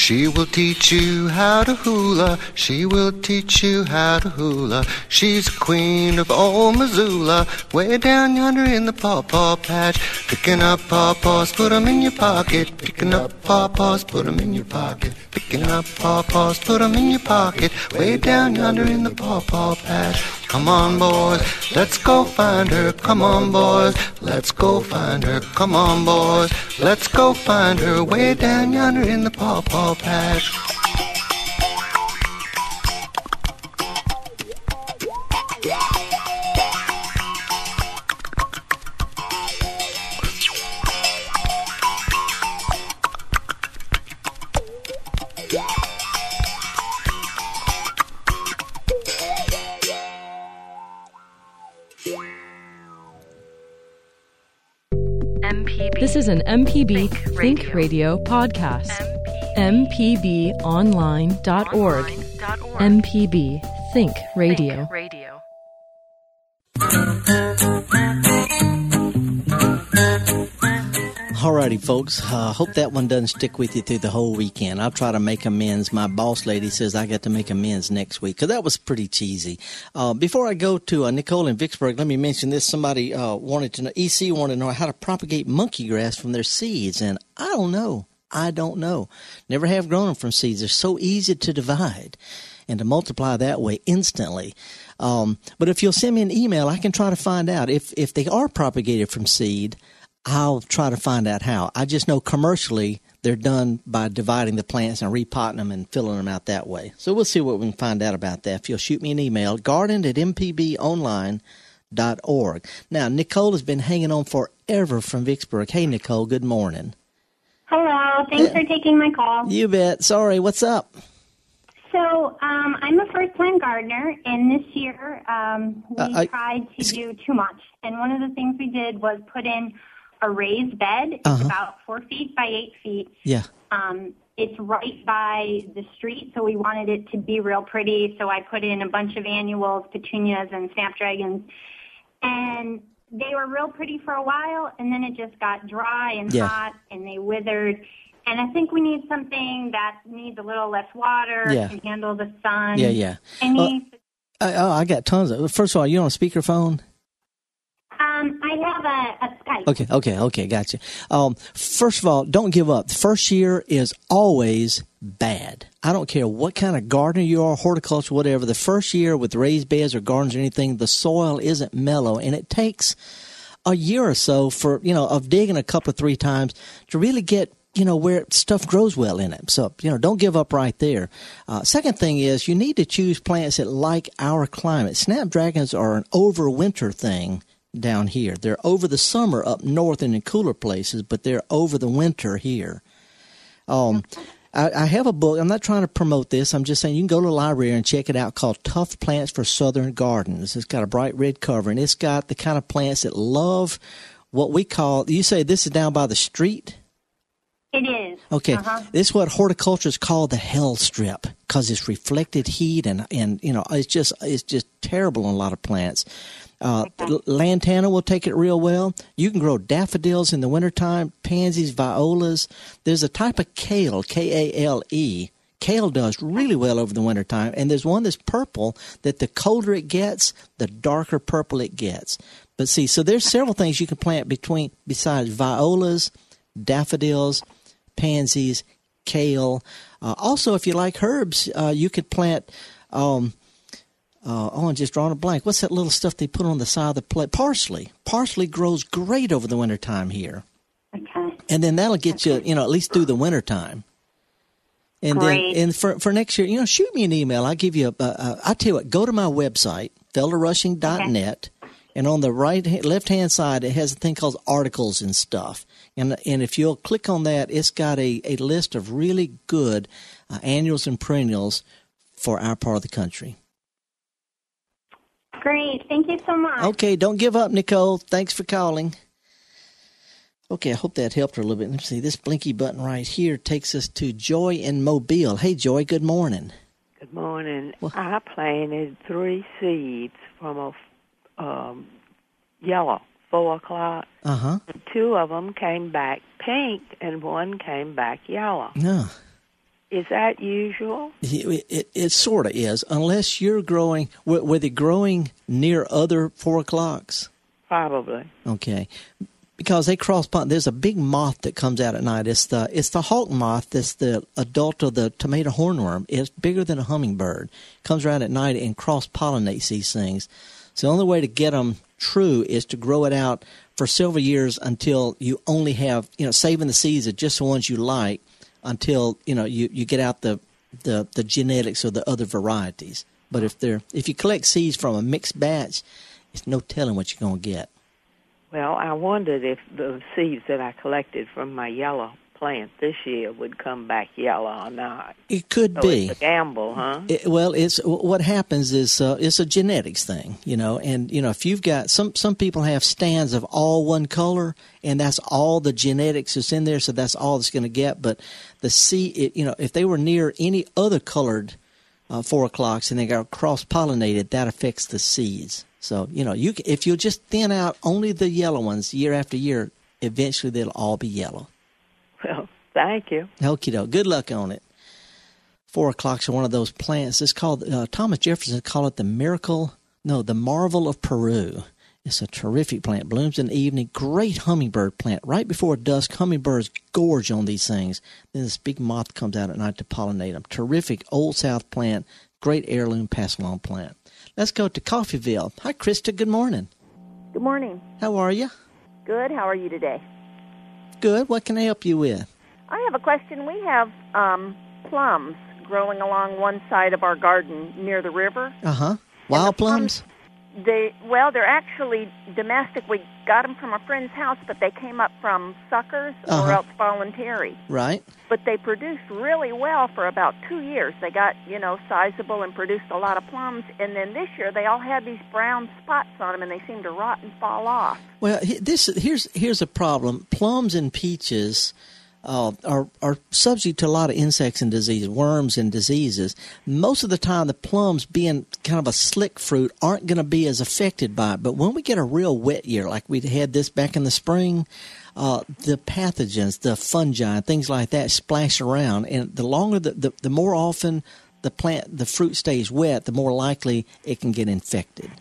She will teach you how to hula. She will teach you how to hula. She's queen of old Missoula, way down yonder in the pawpaw patch. Picking up pawpaws, put 'em in your pocket. Picking up pawpaws, put 'em in your pocket. Picking up pawpaws, put 'em in your pocket. Way down yonder in the pawpaw patch. Come on, boys, let's go find her. Come on, boys, let's go find her. Come on, boys, let's go find her. Way down yonder in the pawpaw patch. This is an MPB Think Think, Radio. Radio. podcast. MPB. MPBOnline.org. Online.org. MPB Think Radio. Think Radio. Folks. Uh, hope that one doesn't stick with you through the whole weekend. I'll try to make amends. My boss lady says I got to make amends next week because that was pretty cheesy. Uh, before I go to uh, Nicole in Vicksburg, let me mention this. Somebody uh, wanted to know, EC wanted to know how to propagate monkey grass from their seeds, and I don't know. I don't know. Never have grown them from seeds. They're so easy to divide and to multiply that way instantly. Um, but if you'll send me an email, I can try to find out if if they are propagated from seed. I'll try to find out how. I just know commercially they're done by dividing the plants and repotting them and filling them out that way. So we'll see what we can find out about that. If you'll shoot me an email, garden at mpbonline.org. Now, Nicole has been hanging on forever from Vicksburg. Hey, Nicole, good morning. Hello. Thanks for taking my call. You bet. Sorry, what's up? So, um, I'm a first-time gardener, and this year um, we Uh, I- tried to do too much. And one of the things we did was put in a raised bed. It's Uh-huh. about four feet by eight feet. Yeah. Um, it's right by the street, so we wanted it to be real pretty. So I put in a bunch of annuals, petunias, and snapdragons, and they were real pretty for a while, and then it just got dry and Yeah. hot, and they withered. And I think we need something that needs a little less water, Yeah. can handle the sun. Yeah, yeah. Any, I, oh, I got tons of. First of all, you on a speakerphone? um, I have a, a Skype. Okay, okay, okay, gotcha. Um, first of all, don't give up. The first year is always bad. I don't care what kind of gardener you are, horticulture, whatever. The first year with raised beds or gardens or anything, the soil isn't mellow, and it takes a year or so for you know of digging a couple three times to really get you know where stuff grows well in it. So you know don't give up right there. Uh, second thing is you need to choose plants that like our climate. Snapdragons are an overwinter thing down here. They're over the summer up north and in cooler places, but they're over the winter here. Um, I, I have a book. I'm not trying to promote this. I'm just saying you can go to the library and check it out called Tough Plants for Southern Gardens. It's got a bright red cover and it's got the kind of plants that love what we call, you say this is down by the street? It is. Okay, Uh-huh. this is what horticulturists call the hell strip because it's reflected heat and and you know it's just it's just terrible on a lot of plants. Uh, Lantana will take it real well. You can grow daffodils in the wintertime, pansies, violas. There's a type of kale, K A L E. Kale does really well over the wintertime, and there's one that's purple that the colder it gets, the darker purple it gets. But see, so there's several things you can plant between besides violas, daffodils, pansies, kale. Uh, also, if you like herbs, uh, you could plant. Um, uh, oh, I'm just drawing a blank. What's that little stuff they put on the side of the plate? Parsley. Parsley grows great over the wintertime here, Okay. and then that'll get you, you know, at least through the wintertime. And Great. then, and for for next year, you know, shoot me an email. I'll give you a. a, I'll tell you what. Go to my website, felderrushing.net, and on the right left hand side, it has a thing called articles and stuff. And and if you'll click on that, it's got a, a list of really good uh, annuals and perennials for our part of the country. Great. Thank you so much. Okay, don't give up, Nicole. Thanks for calling. Okay, I hope that helped her a little bit. Let's see, this blinky button right here takes us to Joy in Mobile. Hey, Joy, good morning. Good morning. Well- I planted three seeds from a um, yellow four o'clock. Uh huh. Two of them came back pink, and one came back yellow. No. Is that usual? It, it, it sort of is, unless you're growing, were, they growing near other four o'clocks? Probably. Okay. Because they cross pollinate. There's a big moth that comes out at night. It's the it's the hawk moth. That's the adult of the tomato hornworm. It's bigger than a hummingbird. Comes around at night and cross pollinates these things. So the only way to get them true is to grow it out for several years until you only have you know saving the seeds of just the ones you like until you know you, you get out the, the the genetics of the other varieties. But if they're if you collect seeds from a mixed batch, it's no telling what you're going to get. Well, I wondered if the seeds that I collected from my yellow plant this year would come back yellow or not. It could So be. it's a gamble, huh? It, well, it's what happens is uh, it's a genetics thing, you know. And you know, if you've got some some people have stands of all one color, and that's all the genetics is in there, so that's all it's going to get. But the seed, it, you know, if they were near any other colored uh, four o'clocks and they got cross pollinated, that affects the seeds. So you know, you if you just thin out only the yellow ones year after year, eventually they'll all be yellow. (laughs) Well, thank you. Okie doke. Good luck on it. Four o'clocks are one of those plants. It's called uh, Thomas Jefferson called it the miracle. No, the marvel of Peru. It's a terrific plant. Blooms in the evening. Great hummingbird plant. Right before dusk, hummingbirds gorge on these things. Then this big moth comes out at night to pollinate them. Terrific old South plant. Great heirloom pass along plant. Let's go to Coffeeville. Hi, Krista. Good morning. Good morning. How are you? Good. How are you today? Good. What can I help you with? I have a question. We have um, plums growing along one side of our garden near the river. Uh huh. Wild plums. They well, they're actually domestic. We got them from a friend's house, but they came up from suckers Uh-huh. or else voluntary. Right. But they produced really well for about two years. They got you know sizable and produced a lot of plums. And then this year they all had these brown spots on them, and they seemed to rot and fall off. Well, this here's here's a problem. Plums and peaches uh, are are subject to a lot of insects and diseases, worms and diseases. Most of the time, the plums, being kind of a slick fruit, aren't going to be as affected by it. But when we get a real wet year, like we had this back in the spring, uh, the pathogens, the fungi, things like that splash around, and the longer the, the the more often the plant the fruit stays wet, the more likely it can get infected.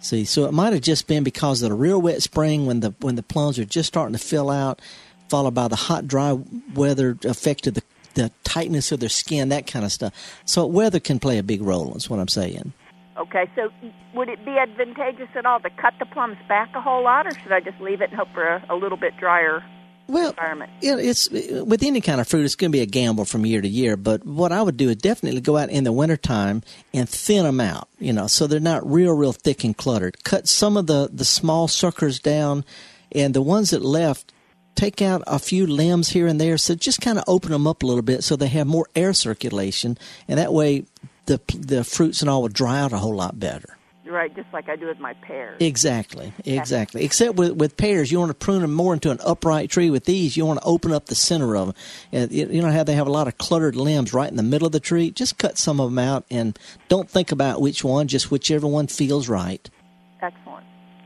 See, so it might have just been because of the real wet spring when the when the plums are just starting to fill out, followed by the hot, dry weather affected the the tightness of their skin, that kind of stuff. So weather can play a big role. Is what I'm saying. Okay, so would it be advantageous at all to cut the plums back a whole lot, or should I just leave it and hope for a, a little bit drier Well, environment? Yeah, it's with any kind of fruit, it's going to be a gamble from year to year. But what I would do is definitely go out in the wintertime and thin them out, you know, so they're not real, real thick and cluttered. Cut some of the the small suckers down, and the ones that left, take out a few limbs here and there. So just kind of open them up a little bit so they have more air circulation, and that way the the fruits and all will dry out a whole lot better. Right, just like I do with my pears. Exactly, exactly. Except with with pears, you want to prune them more into an upright tree. With these, you want to open up the center of them. And you you know how they have a lot of cluttered limbs right in the middle of the tree. Just cut some of them out, and don't think about which one. Just whichever one feels right.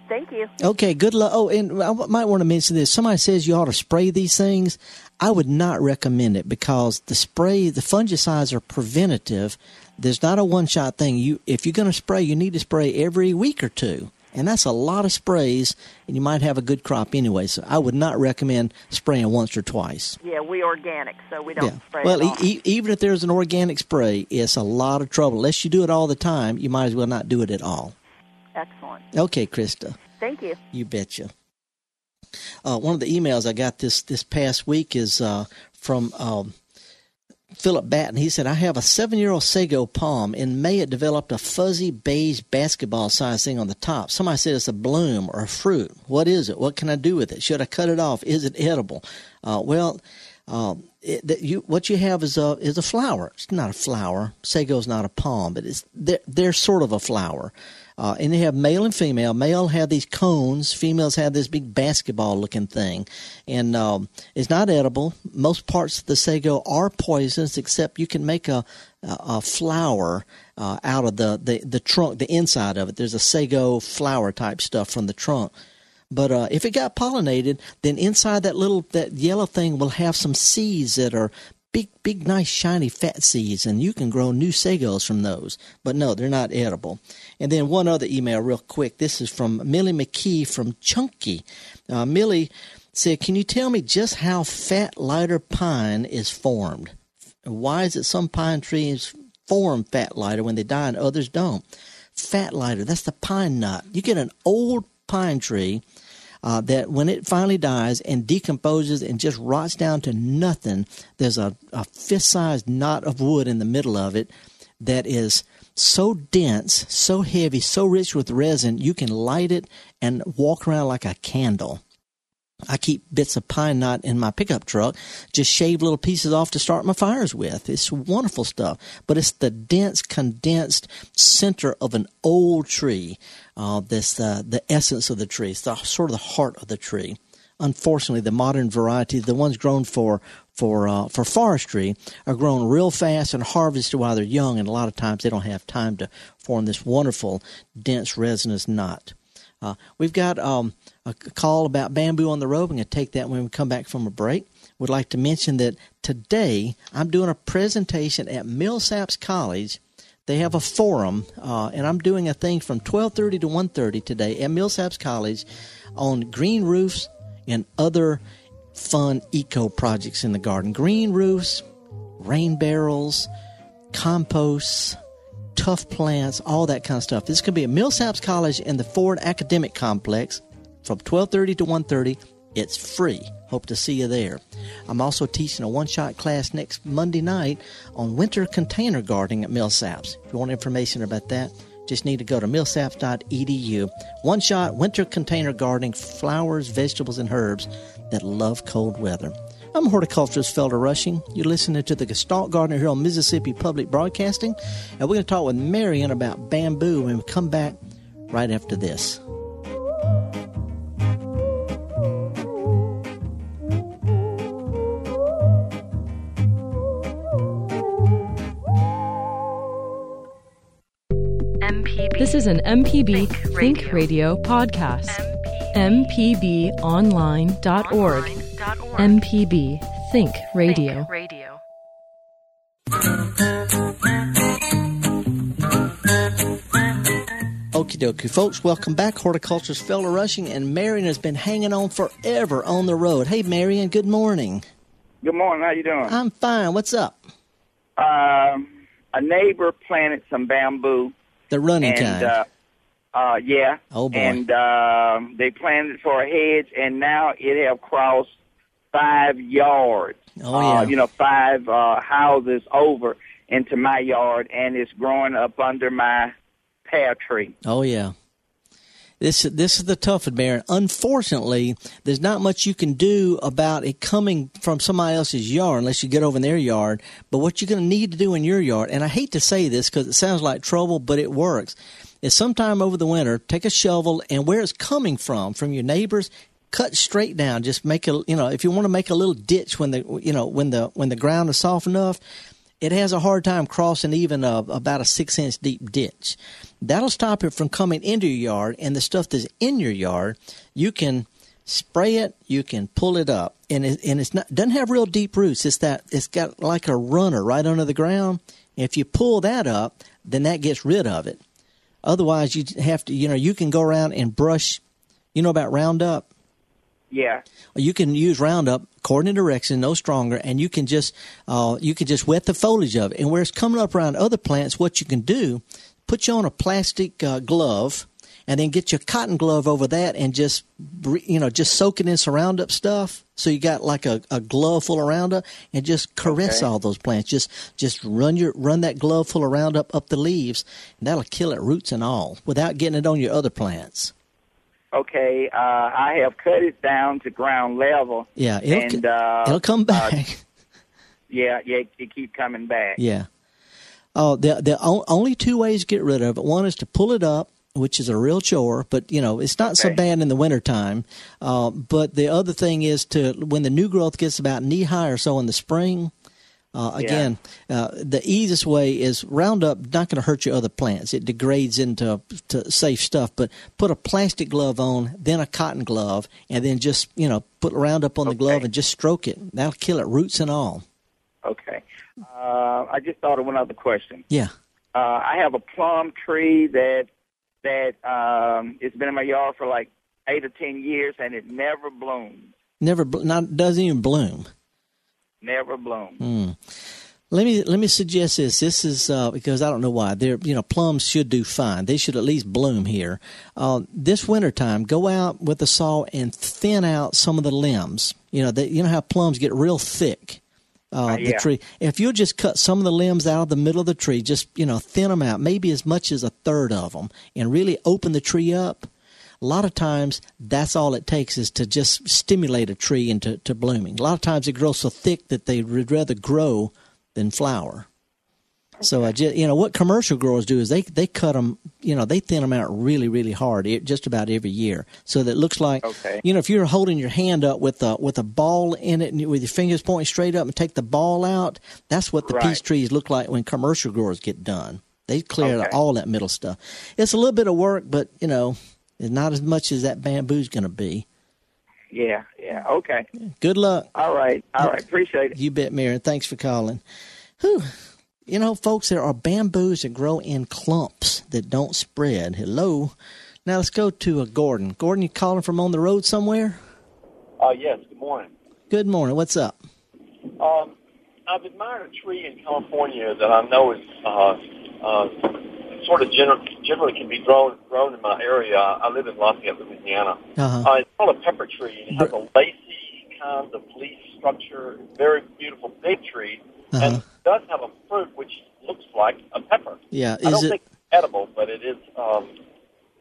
Thank you. Okay, good luck. Oh, and I might want to mention this. Somebody says you ought to spray these things. I would not recommend it because the spray, the fungicides are preventative. There's not a one-shot thing. You, if you're going to spray, you need to spray every week or two, and that's a lot of sprays. And you might have a good crop anyway. So I would not recommend spraying once or twice. Yeah, we organic, so we don't Yeah. spray Well, e- e- even if there's an organic spray, it's a lot of trouble. Unless you do it all the time, you might as well not do it at all. Excellent. Okay, Krista. Thank you. You betcha. Uh, one of the emails I got this this past week is uh, from um, Philip Batten. He said, "I have a seven year old sago palm. In May, it developed a fuzzy beige basketball sized thing on the top. Somebody said it's a bloom or a fruit. What is it? What can I do with it? Should I cut it off? Is it edible? Uh, well." Um, it, that you what you have is a is a flower. It's not a flower. Sago's not a palm, but it's they're, they're sort of a flower. Uh, and they have male and female. Male have these cones. Females have this big basketball looking thing, and um, it's not edible. Most parts of the sago are poisonous, except you can make a a, a flour uh, out of the, the the trunk, the inside of it. There's a sago flour type stuff from the trunk. But uh, if it got pollinated, then inside that little that yellow thing will have some seeds that are big, big, nice, shiny, fat seeds, and you can grow new sagos from those. But no, they're not edible. And then one other email, real quick. This is from Millie McKee from Chunky. Uh, Millie said, "Can you tell me just how fat lighter pine is formed? Why is it some pine trees form fat lighter when they die and others don't?" Fat lighter, that's the pine knot. You get an old pine tree uh, that when it finally dies and decomposes and just rots down to nothing, there's a, a fist sized knot of wood in the middle of it that is so dense, so heavy, so rich with resin, you can light it and walk around like a candle. I keep bits of pine knot in my pickup truck, just shave little pieces off to start my fires with. It's wonderful stuff, but it's the dense, condensed center of an old tree. Uh, this uh, the essence of the tree. It's the sort of the heart of the tree. Unfortunately, the modern varieties, the ones grown for for uh, for forestry, are grown real fast and harvested while they're young, and a lot of times they don't have time to form this wonderful, dense, resinous knot. Uh, we've got um, a call about bamboo on the road. I'm going to take that when we come back from a break. Would like to mention that today I'm doing a presentation at Millsaps College. They have a forum, uh, and I'm doing a thing from 12:30 to 1:30 today at Millsaps College on green roofs and other fun eco projects in the garden. Green roofs, rain barrels, composts tough plants, all that kind of stuff. This to be at Millsaps College in the Ford Academic Complex from 12:30 to 1:30. It's free. Hope to see you there. I'm also teaching a one-shot class next Monday night on winter container gardening at Millsaps. If you want information about that, just need to go to millsaps.edu. One shot winter container gardening flowers, vegetables, and herbs that love cold weather. I'm horticulturist Felder Rushing. You're listening to the Gestalt Gardener here on Mississippi Public Broadcasting, and we're going to talk with Marion about bamboo when we come back right after this. MPB. This is an MPB Think Think, Radio. Radio. podcast. MPB. MPBOnline.org. Online.org. MPB Think Radio. Think Radio. Okie dokie, folks, welcome back. Horticulturist Felder Rushing, and Marion has been hanging on forever on the road. Hey, Marion, good morning. Good morning. How you doing? I'm fine. What's up? Um, a neighbor planted some bamboo, The running and kind. uh, uh, yeah, Oh, boy. and um, they planted it for a hedge, and now it have crossed five yards. Oh, uh, you know, five uh, houses over into my yard, and it's growing up under my pear tree. Oh yeah. This this is the tough one, Marion. Unfortunately, there's not much you can do about it coming from somebody else's yard unless you get over in their yard. But what you're going to need to do in your yard, and I hate to say this because it sounds like trouble, but it works, is sometime over the winter, take a shovel and where it's coming from, from your neighbors, cut straight down. Just make a you know if you want to make a little ditch when the you know when the when the ground is soft enough, it has a hard time crossing even a, about a six inch deep ditch. That'll stop it from coming into your yard, and the stuff that's in your yard, you can spray it, you can pull it up, and it, and it's not doesn't have real deep roots. It's that it's got like a runner right under the ground. If you pull that up, then that gets rid of it. Otherwise, you have to you know you can go around and brush. You know about Roundup. Yeah. You can use Roundup according to direction, no stronger, and you can just uh, you can just wet the foliage of it. And where it's coming up around other plants, what you can do, put you on a plastic uh, glove, and then get your cotton glove over that, and just you know just soak it in some Roundup stuff. So you got like a, a glove full of Roundup, and just caress Okay. all those plants. Just just run your run that glove full of Roundup up the leaves, and that'll kill it roots and all, without getting it on your other plants. Okay. Uh, I have cut it down to ground level. Yeah, it'll and uh, it'll come uh, back. (laughs) yeah, yeah, it keep coming back. Yeah. Oh, the the o- only two ways to get rid of it. One is to pull it up, which is a real chore, but you know it's not so bad in the wintertime. Uh, but the other thing is to when the new growth gets about knee high or so in the spring. Uh, Yeah. again, uh, the easiest way is Roundup. Not going to hurt your other plants. It degrades into to safe stuff. But put a plastic glove on, then a cotton glove, and then just you know put Roundup on the glove and just stroke it. That'll kill it, roots and all. Okay. Uh, I just thought of one other question. Yeah. Uh, I have a plum tree that that um, it's been in my yard for like eight or ten years, and it never blooms. Never, not doesn't even bloom. Never bloom. Hmm. Let me let me suggest this. This is uh, because I don't know why. They're you know plums should do fine. They should at least bloom here. Uh, this wintertime, go out with a saw and thin out some of the limbs. You know they, you know how plums get real thick. Uh, the yeah. tree. If you'll just cut some of the limbs out of the middle of the tree, just you know thin them out, maybe as much as a third of them, and really open the tree up. A lot of times, that's all it takes is to just stimulate a tree into to blooming. A lot of times, it grows so thick that they would rather grow than flower. So I just, you know, what commercial growers do is they they cut them, you know, they thin them out really really hard, just about every year, so that it looks like, Okay. you know, if you're holding your hand up with a with a ball in it and with your fingers pointing straight up and take the ball out, that's what the Right. peach trees look like when commercial growers get done. They clear out Okay. all that middle stuff. It's a little bit of work, but you know, it's not as much as that bamboo's going to be. Yeah, yeah. Okay. Good luck. All right. All right. Appreciate it. You bet, Mary. Thanks for calling. Whew. You know, folks, there are bamboos that grow in clumps that don't spread. Hello. Now let's go to a Gordon. Gordon, you calling from on the road somewhere? Uh, yes, good morning. Good morning. What's up? Um, I've admired a tree in California that I know is uh, uh, sort of gener- generally can be grown grown in my area. I live in Lafayette, Louisiana. Uh-huh. Uh, it's called a pepper tree. It has a lacy kind of leaf structure. Very beautiful big tree, Uh-huh. and it does have a fruit which looks like a pepper. Yeah. I Is don't it? think it's edible, but it is. Um,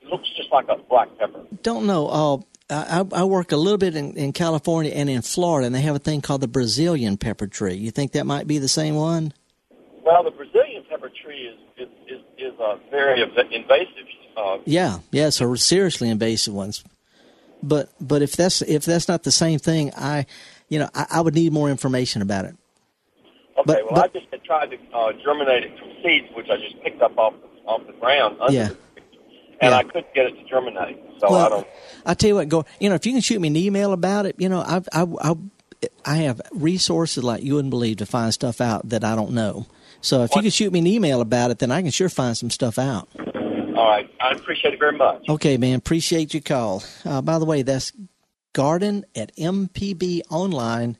it looks just like a black pepper. Don't know. Uh, I, I work a little bit in, in California and in Florida, and they have a thing called the Brazilian pepper tree. You think that might be the same one? Well, the Brazilian pepper tree is a very inv- invasive. Uh, Yeah, yeah, so seriously invasive ones. But but if that's if that's not the same thing, I you know I, I would need more information about it. Okay, But- well, but- I just had tried to uh, germinate it from seeds, which I just picked up off the, off the ground, under Yeah. the and Yeah. I couldn't get it to germinate. So I well, don't. I tell you what, go. You know, if you can shoot me an email about it, you know, I've, I I I have resources like you wouldn't believe to find stuff out that I don't know. So if you can shoot me an email about it, then I can sure find some stuff out. All right, I appreciate it very much. Okay, man. Appreciate your call. Uh, by the way, that's garden at mpbonline.org.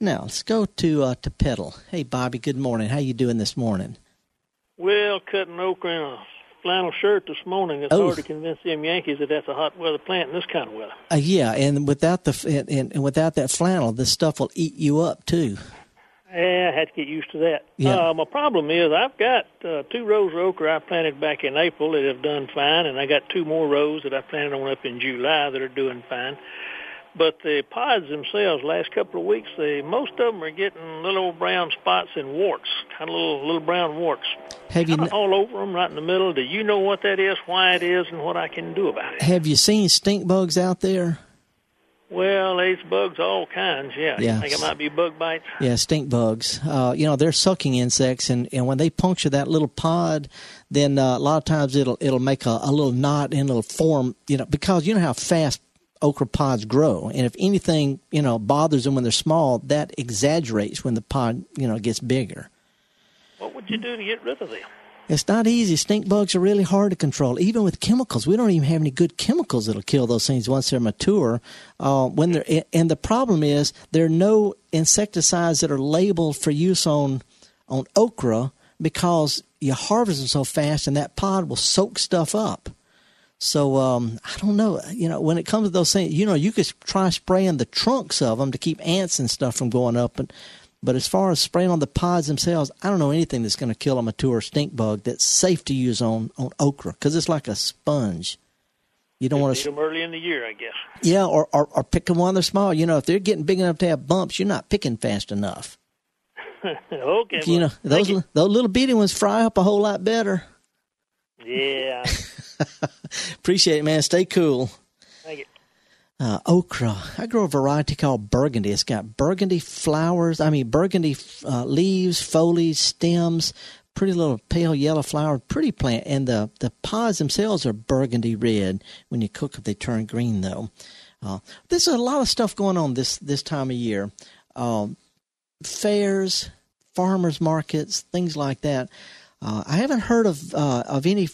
Now, let's go to uh, to Petal. Hey, Bobby, good morning. How you doing this morning? Well, cutting okra in a flannel shirt this morning. It's Oh. hard to convince them Yankees that that's a hot weather plant in this kind of weather. Uh, yeah, and without the and, and, and without that flannel, this stuff will eat you up too. Yeah, I had to get used to that. Yeah. Uh, my problem is I've got uh, two rows of okra I planted back in April that have done fine, and I got two more rows that I planted on up in July that are doing fine. But the pods themselves, last couple of weeks, they most of them are getting little brown spots and warts, kind of little little brown warts, Have you kind of all over them, right in the middle. Do you know what that is, why it is, and what I can do about it? have you seen stink bugs out there? Well, there's bugs all kinds. Yeah, Yeah. You think it might be bug bites? Yeah, stink bugs. Uh, you know, they're sucking insects, and, and when they puncture that little pod, then uh, a lot of times it'll it'll make a, a little knot and it'll form. You know, because you know how fast okra pods grow, and if anything you know bothers them when they're small, that exaggerates when the pod you know gets bigger. What would you do to get rid of them? It's not easy. Stink bugs are really hard to control, even with chemicals. We don't even have any good chemicals that'll kill those things once they're mature. Uh, when they're and the problem is there are no insecticides that are labeled for use on on okra because you harvest them so fast, and that pod will soak stuff up. So um, I don't know. You know, when it comes to those things, you know, you could try spraying the trunks of them to keep ants and stuff from going up, and but as far as spraying on the pods themselves, I don't know anything that's going to kill a mature stink bug that's safe to use on on okra because it's like a sponge. You don't want to, them early in the year, I guess. yeah, or, or or picking one they're small. You know, if they're getting big enough to have bumps, you're not picking fast enough. (laughs) okay. you know, well, those those little bitty ones fry up a whole lot better. Yeah. (laughs) Appreciate it, man. Stay cool. Uh, okra. I grow a variety called burgundy. It's got burgundy flowers. I mean, burgundy uh, leaves, foliage, stems. Pretty little pale yellow flower. Pretty plant. And the the pods themselves are burgundy red. When you cook them, they turn green though. Uh, there's a lot of stuff going on this this time of year. Um, fairs, farmers markets, things like that. Uh, I haven't heard of uh, of any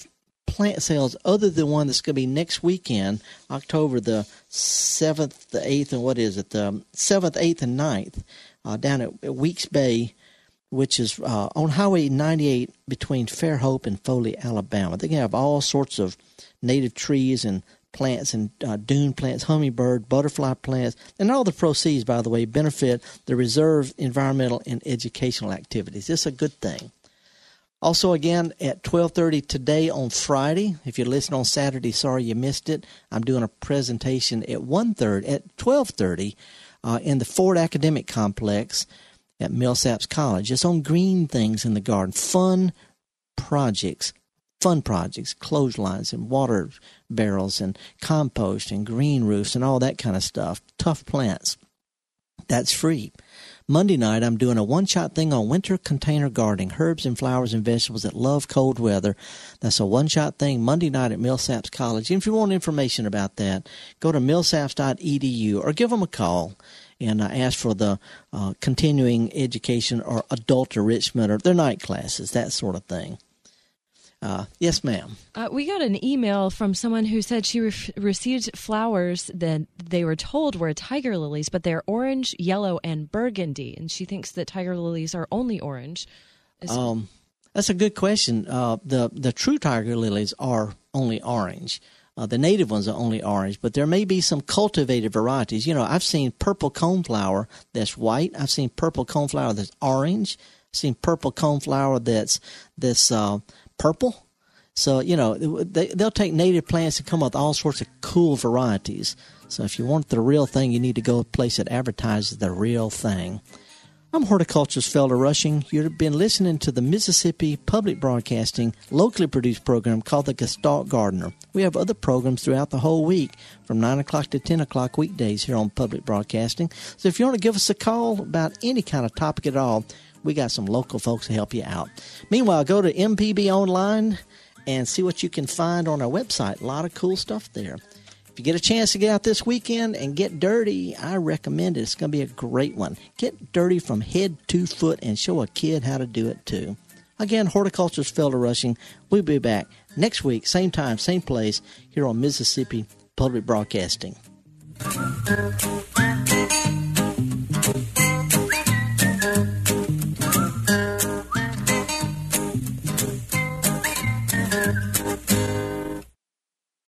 plant sales other than one that's going to be next weekend, October the seventh, the eighth, and what is it, the seventh, eighth, and 9th, uh, down at, at Weeks Bay, which is uh, on Highway 98 between Fairhope and Foley, Alabama. They're going to have all sorts of native trees and plants and uh, dune plants, hummingbird, butterfly plants, and all the proceeds, by the way, benefit the reserve environmental and educational activities. It's a good thing. Also, again at 12:30 today on Friday. If you're listening on Saturday, sorry you missed it. I'm doing a presentation at 1:30 at 12:30 uh, in the Ford Academic Complex at Millsaps College. It's on green things in the garden, fun projects, fun projects, clotheslines and water barrels and compost and green roofs and all that kind of stuff. Tough plants. That's free. Monday night, I'm doing a one shot thing on winter container gardening, herbs and flowers and vegetables that love cold weather. That's a one shot thing Monday night at Millsaps College. And if you want information about that, go to millsaps.edu or give them a call and uh, ask for the uh, continuing education or adult enrichment or their night classes, that sort of thing. Uh, yes, ma'am. Uh, we got an email from someone who said she re- received flowers that they were told were tiger lilies, but they're orange, yellow, and burgundy, and she thinks that tiger lilies are only orange. Is- Um, that's a good question. Uh, the the true tiger lilies are only orange. Uh, the native ones are only orange, but there may be some cultivated varieties. You know, I've seen purple coneflower that's white. I've seen purple coneflower that's orange. I've seen purple coneflower that's that's uh, purple. So you know they they'll take native plants and come up with all sorts of cool varieties. So if you want the real thing, you need to go to a place that advertises the real thing. I'm horticulturist Felder Rushing. You've been listening to the Mississippi Public Broadcasting locally produced program called The Gestalt Gardener. We have other programs throughout the whole week from 9 o'clock to 10 o'clock weekdays here on Public Broadcasting. So if you want to give us a call about any kind of topic at all, we got some local folks to help you out. Meanwhile, go to MPB Online and see what you can find on our website. A lot of cool stuff there. If you get a chance to get out this weekend and get dirty, I recommend it. It's going to be a great one. Get dirty from head to foot and show a kid how to do it too. Again, Horticulturist Felder Rushing. We'll be back next week, same time, same place, here on Mississippi Public Broadcasting.